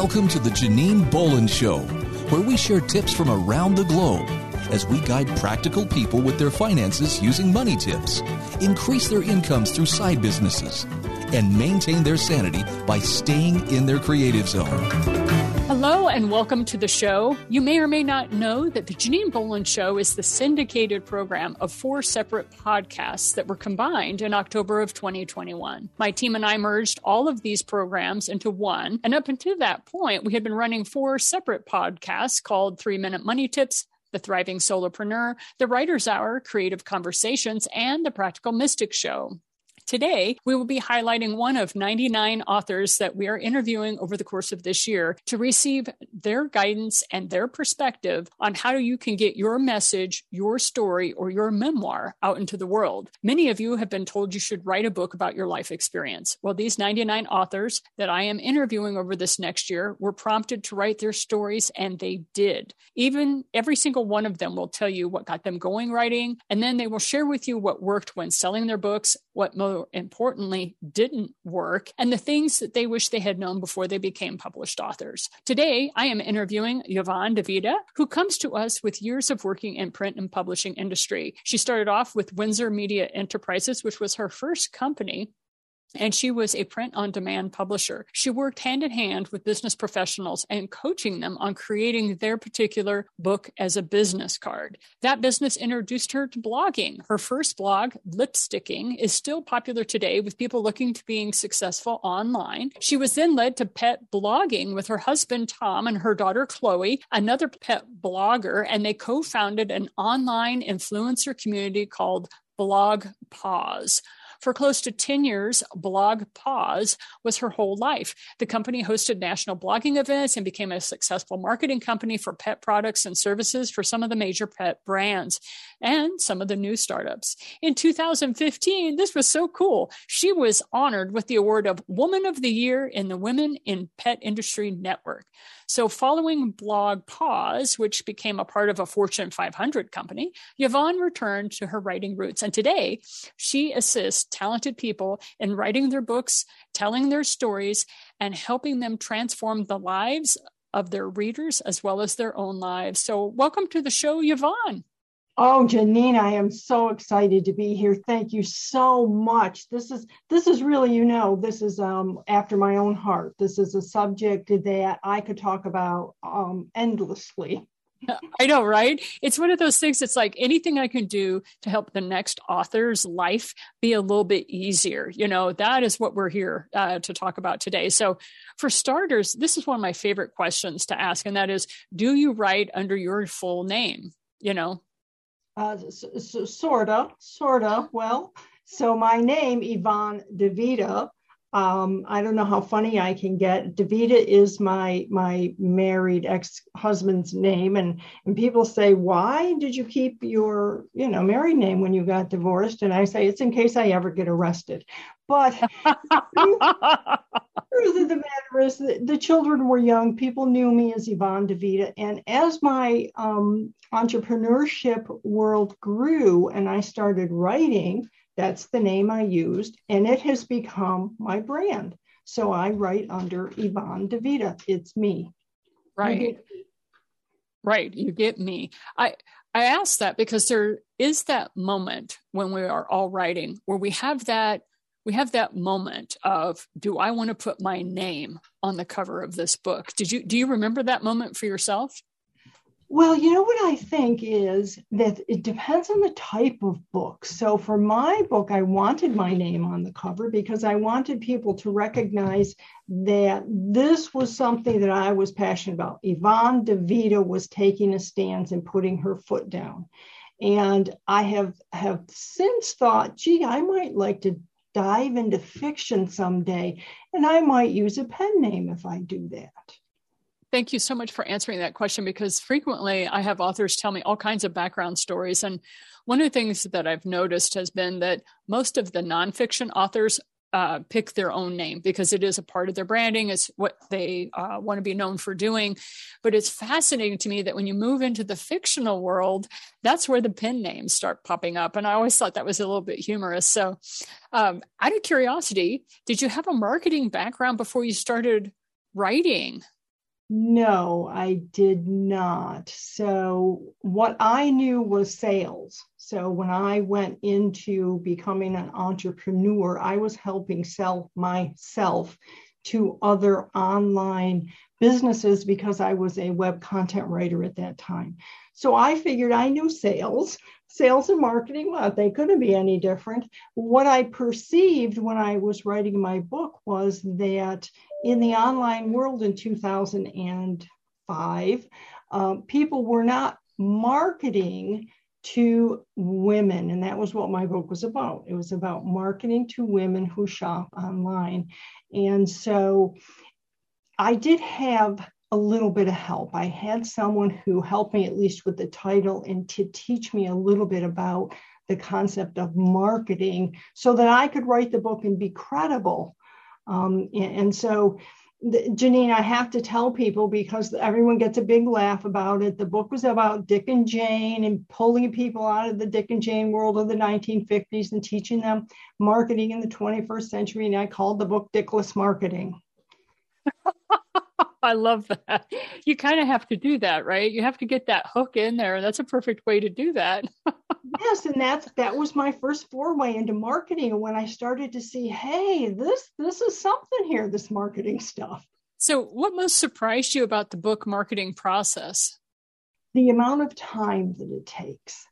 Welcome to the Janine Bolon Show, where we share tips from around the globe as we guide practical people with their finances using money tips, increase their incomes through side businesses, and maintain their sanity by staying in their creative zone. Hello and welcome to the show. You may or may not know that the Janine Bolon Show is the syndicated program of four separate podcasts that were combined in October of 2021. My team and I merged all of these programs into one. And up until that point, we had been running four separate podcasts called Three Minute Money Tips, the Thriving Solopreneur, The Writer's Hour, Creative Conversations, and The Practical Mystic Show. Today, we will be highlighting one of 99 authors that we are interviewing over the course of this year to receive their guidance and their perspective on how you can get your message, your story, or your memoir out into the world. Many of you have been told you should write a book about your life experience. Well, these 99 authors that I am interviewing over this next year were prompted to write their stories, and they did. Even every single one of them will tell you what got them going writing, and then they will share with you what worked when selling their books, what importantly didn't work and the things that they wish they had known before they became published authors. Today, I am interviewing Yvonne DiVita, who comes to us with years of working in print and publishing industry. She started off with Windsor Media Enterprises, which was her first company and she was a print on demand publisher. She worked hand in hand with business professionals and coaching them on creating their particular book as a business card. That business introduced her to blogging. Her first blog, Lipsticking, is still popular today with people looking to being successful online. She was then led to pet blogging with her husband Tom and her daughter Chloe, another pet blogger, and they co-founded an online influencer community called Blog Pause. For close to 10 years, Blog Pause was her whole life. The company hosted national blogging events and became a successful marketing company for pet products and services for some of the major pet brands and some of the new startups. In 2015, this was so cool. She was honored with the award of Woman of the Year in the Women in Pet Industry Network. So, following BlogPaws, which became a part of a Fortune 500 company, Yvonne returned to her writing roots. And today, she assists talented people in writing their books, telling their stories, and helping them transform the lives of their readers as well as their own lives. So, welcome to the show, Yvonne. Oh, Janine, I am so excited to be here. Thank you so much. This is this is really, you know, this is um, after my own heart. This is a subject that I could talk about um, endlessly. I know, right? It's one of those things. It's like anything I can do to help the next author's life be a little bit easier. You know, that is what we're here uh, to talk about today. So, for starters, this is one of my favorite questions to ask, and that is, do you write under your full name? You know, uh, so, so, sorta, sorta. Well, so my name, Yvonne DiVita. Um, I don't know how funny I can get. DiVita is my my married ex-husband's name, and and people say, why did you keep your you know married name when you got divorced? And I say it's in case I ever get arrested. But the truth of the matter is that the children were young. People knew me as Yvonne DiVita. And as my um, entrepreneurship world grew and I started writing, that's the name I used, and it has become my brand. So I write under Yvonne DiVita. It's me. Right. Right. You get me. I I ask that because there is that moment when we are all writing where we have that we have that moment of do i want to put my name on the cover of this book did you do you remember that moment for yourself well you know what i think is that it depends on the type of book so for my book i wanted my name on the cover because i wanted people to recognize that this was something that i was passionate about yvonne divita was taking a stance and putting her foot down and i have have since thought gee i might like to dive into fiction someday. And I might use a pen name if I do that. Thank you so much for answering that question because frequently I have authors tell me all kinds of background stories. And one of the things that I've noticed has been that most of the nonfiction authors uh, pick their own name because it is a part of their branding. It's what they uh, want to be known for doing. But it's fascinating to me that when you move into the fictional world, that's where the pen names start popping up. And I always thought that was a little bit humorous. So, um, out of curiosity, did you have a marketing background before you started writing? No, I did not. So, what I knew was sales. So, when I went into becoming an entrepreneur, I was helping sell myself to other online businesses because I was a web content writer at that time. So, I figured I knew sales. Sales and marketing, well, they couldn't be any different. What I perceived when I was writing my book was that in the online world in 2005, uh, people were not marketing to women. And that was what my book was about. It was about marketing to women who shop online. And so I did have a little bit of help. I had someone who helped me at least with the title and to teach me a little bit about the concept of marketing so that I could write the book and be credible um, and, and, so, the, Janine, I have to tell people because everyone gets a big laugh about it. The book was about Dick and Jane and pulling people out of the Dick and Jane world of the 1950s and teaching them marketing in the 21st century. And I called the book Dickless Marketing. I love that. You kind of have to do that, right? You have to get that hook in there. That's a perfect way to do that. yes, and that's that was my first foray into marketing. And when I started to see, hey, this this is something here, this marketing stuff. So, what most surprised you about the book marketing process? The amount of time that it takes.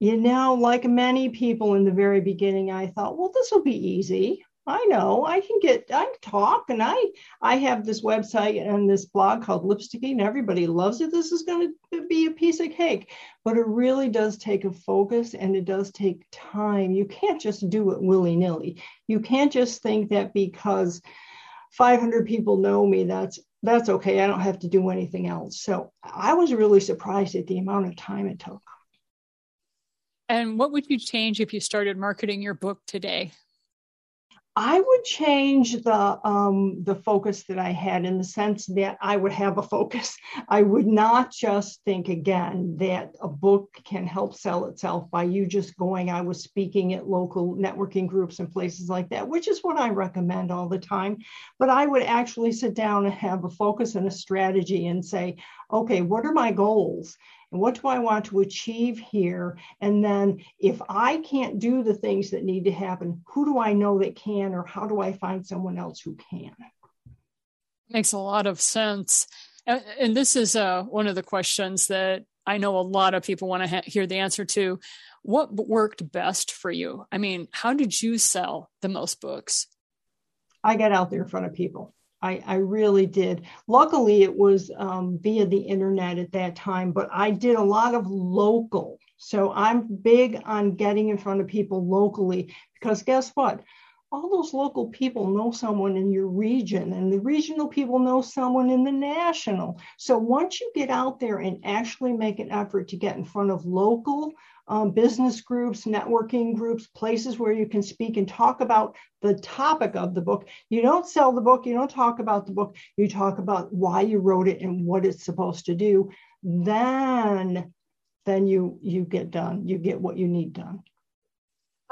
You know, like many people in the very beginning, I thought, well, this will be easy. I know I can get I talk and I I have this website and this blog called Lipsticky and everybody loves it. This is going to be a piece of cake, but it really does take a focus and it does take time. You can't just do it willy nilly. You can't just think that because 500 people know me that's that's okay. I don't have to do anything else. So I was really surprised at the amount of time it took. And what would you change if you started marketing your book today? I would change the um, the focus that I had in the sense that I would have a focus. I would not just think again that a book can help sell itself by you just going. I was speaking at local networking groups and places like that, which is what I recommend all the time. But I would actually sit down and have a focus and a strategy and say, okay, what are my goals? And what do I want to achieve here? And then if I can't do the things that need to happen, who do I know that can, or how do I find someone else who can? Makes a lot of sense. And this is uh, one of the questions that I know a lot of people want to ha- hear the answer to. What worked best for you? I mean, how did you sell the most books? I got out there in front of people. I, I really did. Luckily, it was um, via the internet at that time, but I did a lot of local. So I'm big on getting in front of people locally because guess what? All those local people know someone in your region, and the regional people know someone in the national. So once you get out there and actually make an effort to get in front of local um, business groups, networking groups, places where you can speak and talk about the topic of the book. You don't sell the book, you don't talk about the book, you talk about why you wrote it and what it's supposed to do. Then, then you you get done. You get what you need done.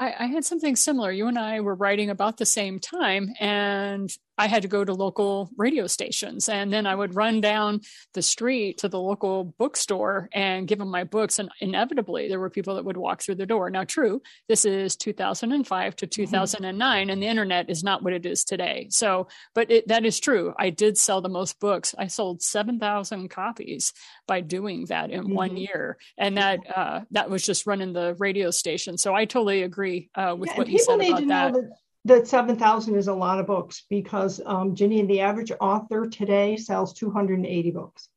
I, I had something similar. You and I were writing about the same time, and I had to go to local radio stations. And then I would run down the street to the local bookstore and give them my books. And inevitably, there were people that would walk through the door. Now, true, this is 2005 to 2009, mm-hmm. and the internet is not what it is today. So, but it, that is true. I did sell the most books. I sold 7,000 copies by doing that in mm-hmm. one year. And that, uh, that was just running the radio station. So I totally agree uh, with yeah, what you said about that. that that 7,000 is a lot of books because um, Janine, the average author today sells 280 books.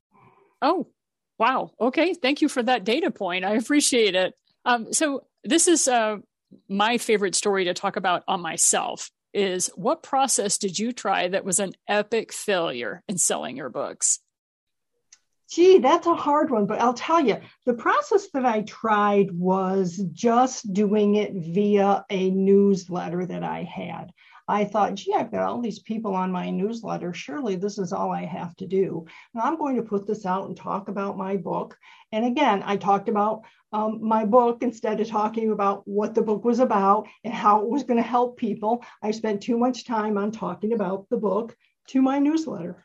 Oh, wow. Okay. Thank you for that data point. I appreciate it. Um, so this is uh, my favorite story to talk about on myself is what process did you try that was an epic failure in selling your books? Gee, that's a hard one, but I'll tell you, the process that I tried was just doing it via a newsletter that I had. I thought, gee, I've got all these people on my newsletter. Surely this is all I have to do. And I'm going to put this out and talk about my book. And again, I talked about um, my book instead of talking about what the book was about and how it was going to help people. I spent too much time on talking about the book to my newsletter.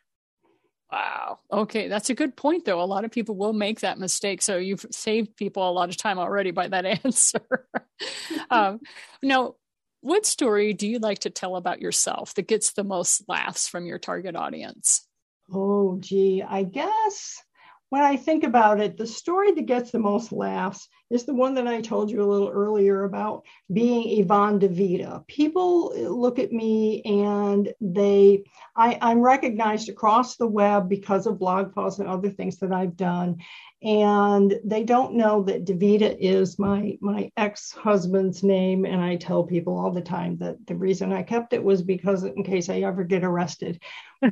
Wow. Okay. That's a good point, though. A lot of people will make that mistake. So you've saved people a lot of time already by that answer. um, now, what story do you like to tell about yourself that gets the most laughs from your target audience? Oh, gee, I guess when I think about it, the story that gets the most laughs is the one that I told you a little earlier about being Yvonne DiVita. People look at me and they, I, I'm recognized across the web because of blog posts and other things that I've done. And they don't know that DiVita is my my ex-husband's name. And I tell people all the time that the reason I kept it was because in case I ever get arrested.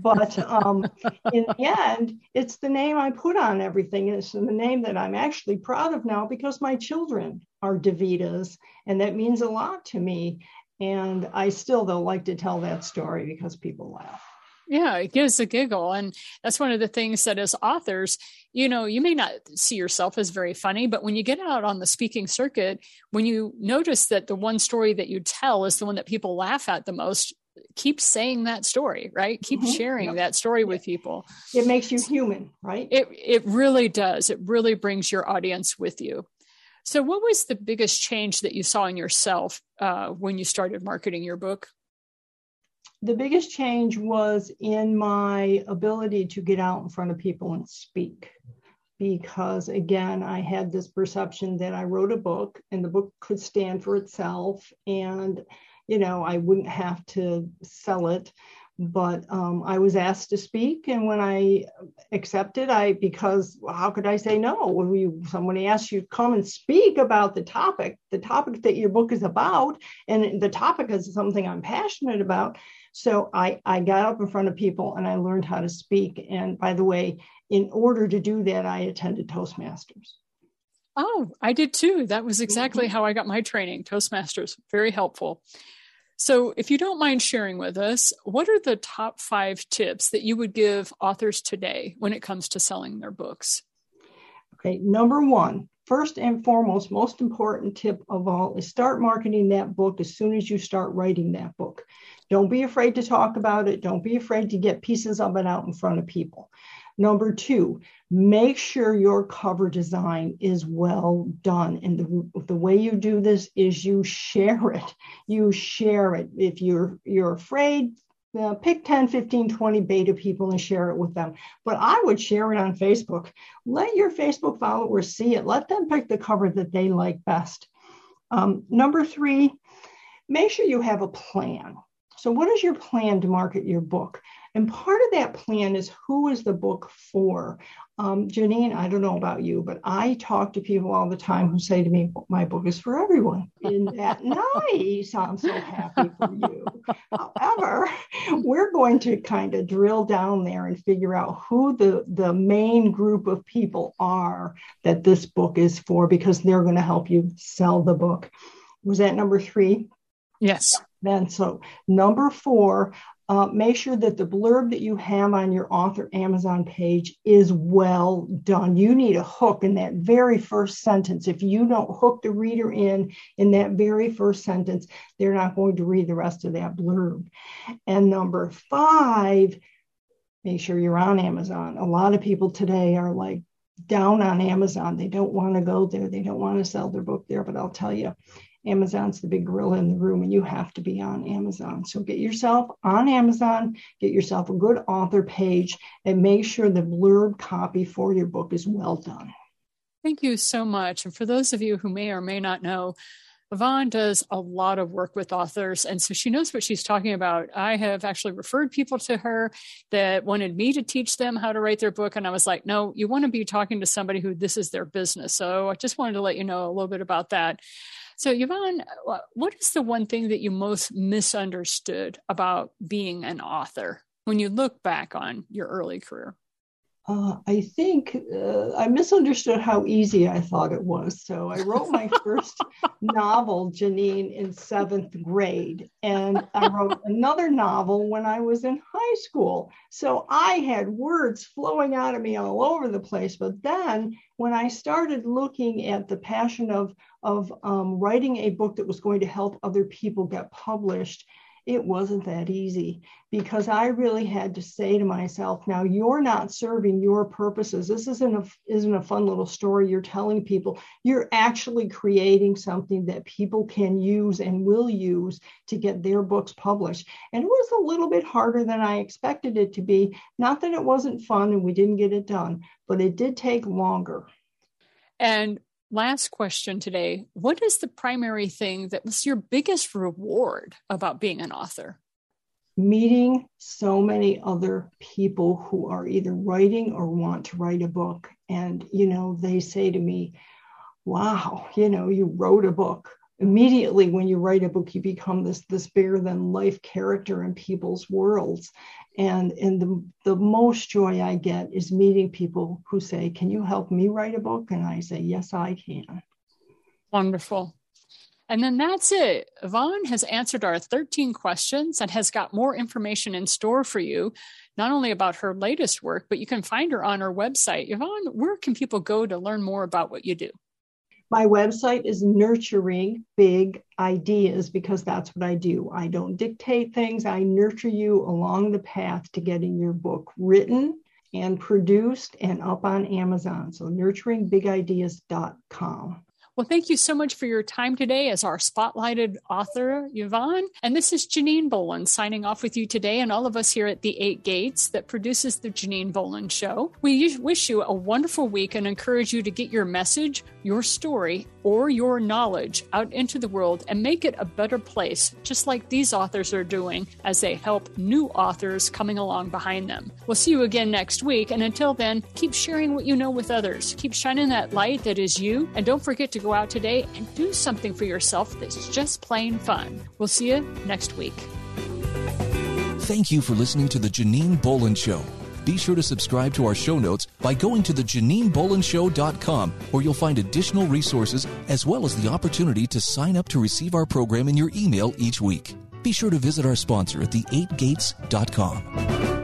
But um, in the end it's the name I put on everything. It's the name that I'm actually proud of now because my children are DiVitas and that means a lot to me and I still though like to tell that story because people laugh yeah, it gives a giggle. And that's one of the things that as authors, you know, you may not see yourself as very funny, but when you get out on the speaking circuit, when you notice that the one story that you tell is the one that people laugh at the most, keep saying that story, right? Keep mm-hmm. sharing yep. that story with people. It makes you human, right? It it really does. It really brings your audience with you. So, what was the biggest change that you saw in yourself uh, when you started marketing your book? the biggest change was in my ability to get out in front of people and speak because again i had this perception that i wrote a book and the book could stand for itself and you know i wouldn't have to sell it but um, i was asked to speak and when i accepted i because how could i say no when you somebody asks you to come and speak about the topic the topic that your book is about and the topic is something i'm passionate about so I, I got up in front of people and I learned how to speak. And by the way, in order to do that, I attended Toastmasters. Oh, I did too. That was exactly mm-hmm. how I got my training. Toastmasters, very helpful. So, if you don't mind sharing with us, what are the top five tips that you would give authors today when it comes to selling their books? Okay, number one, first and foremost, most important tip of all is start marketing that book as soon as you start writing that book. Don't be afraid to talk about it. Don't be afraid to get pieces of it out in front of people. Number two, make sure your cover design is well done. And the, the way you do this is you share it. You share it. If you're you're afraid, uh, pick 10, 15, 20 beta people and share it with them. But I would share it on Facebook. Let your Facebook followers see it. Let them pick the cover that they like best. Um, number three, make sure you have a plan. So, what is your plan to market your book? And part of that plan is who is the book for? Um, Janine, I don't know about you, but I talk to people all the time who say to me, My book is for everyone. And that nice, I'm so happy for you. However, we're going to kind of drill down there and figure out who the, the main group of people are that this book is for because they're going to help you sell the book. Was that number three? Yes. Then, so number four, uh, make sure that the blurb that you have on your author Amazon page is well done. You need a hook in that very first sentence. If you don't hook the reader in in that very first sentence, they're not going to read the rest of that blurb. And number five, make sure you're on Amazon. A lot of people today are like down on Amazon. They don't want to go there. They don't want to sell their book there. But I'll tell you, Amazon's the big gorilla in the room, and you have to be on Amazon. So get yourself on Amazon, get yourself a good author page, and make sure the blurb copy for your book is well done. Thank you so much. And for those of you who may or may not know, Yvonne does a lot of work with authors, and so she knows what she's talking about. I have actually referred people to her that wanted me to teach them how to write their book, and I was like, no, you want to be talking to somebody who this is their business. So I just wanted to let you know a little bit about that. So, Yvonne, uh, what is the one thing that you most misunderstood about being an author when you look back on your early career? Uh, I think uh, I misunderstood how easy I thought it was. So I wrote my first novel, Janine, in seventh grade. And I wrote another novel when I was in high school. So I had words flowing out of me all over the place. But then when I started looking at the passion of, of um, writing a book that was going to help other people get published, it wasn't that easy because I really had to say to myself, now you're not serving your purposes. This isn't a, isn't a fun little story you're telling people. You're actually creating something that people can use and will use to get their books published. And it was a little bit harder than I expected it to be. Not that it wasn't fun and we didn't get it done, but it did take longer. And last question today What is the primary thing that was your biggest reward about being an author? Meeting so many other people who are either writing or want to write a book. And, you know, they say to me, Wow, you know, you wrote a book immediately when you write a book you become this this bigger than life character in people's worlds and and the, the most joy i get is meeting people who say can you help me write a book and i say yes i can wonderful and then that's it. Yvonne has answered our 13 questions and has got more information in store for you, not only about her latest work, but you can find her on her website. Yvonne, where can people go to learn more about what you do? My website is nurturing big ideas because that's what I do. I don't dictate things, I nurture you along the path to getting your book written and produced and up on Amazon. So nurturingbigideas.com. Well, thank you so much for your time today as our spotlighted author, Yvonne. And this is Janine Bolon signing off with you today, and all of us here at the Eight Gates that produces the Janine Bolon Show. We wish you a wonderful week and encourage you to get your message, your story, or your knowledge out into the world and make it a better place, just like these authors are doing as they help new authors coming along behind them. We'll see you again next week. And until then, keep sharing what you know with others. Keep shining that light that is you. And don't forget to go out today and do something for yourself that's just plain fun. We'll see you next week. Thank you for listening to The Janine Bolon Show. Be sure to subscribe to our show notes by going to thejaninebolonshow.com, where you'll find additional resources as well as the opportunity to sign up to receive our program in your email each week. Be sure to visit our sponsor at the8gates.com.